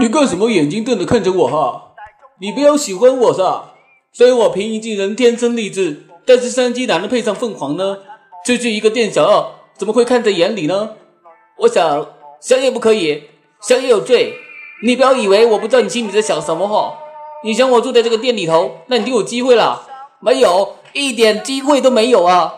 你干什么眼睛瞪着看着我哈？你不要喜欢我撒虽然我平易近人天生丽质但是山鸡哪能配上凤凰呢区区一个店小二怎么会看在眼里呢？我想想也不可以想也有罪。你不要以为我不知道你心里在想什么哈。你想我住在这个店里头那你就有机会了。没有一点机会都没有啊。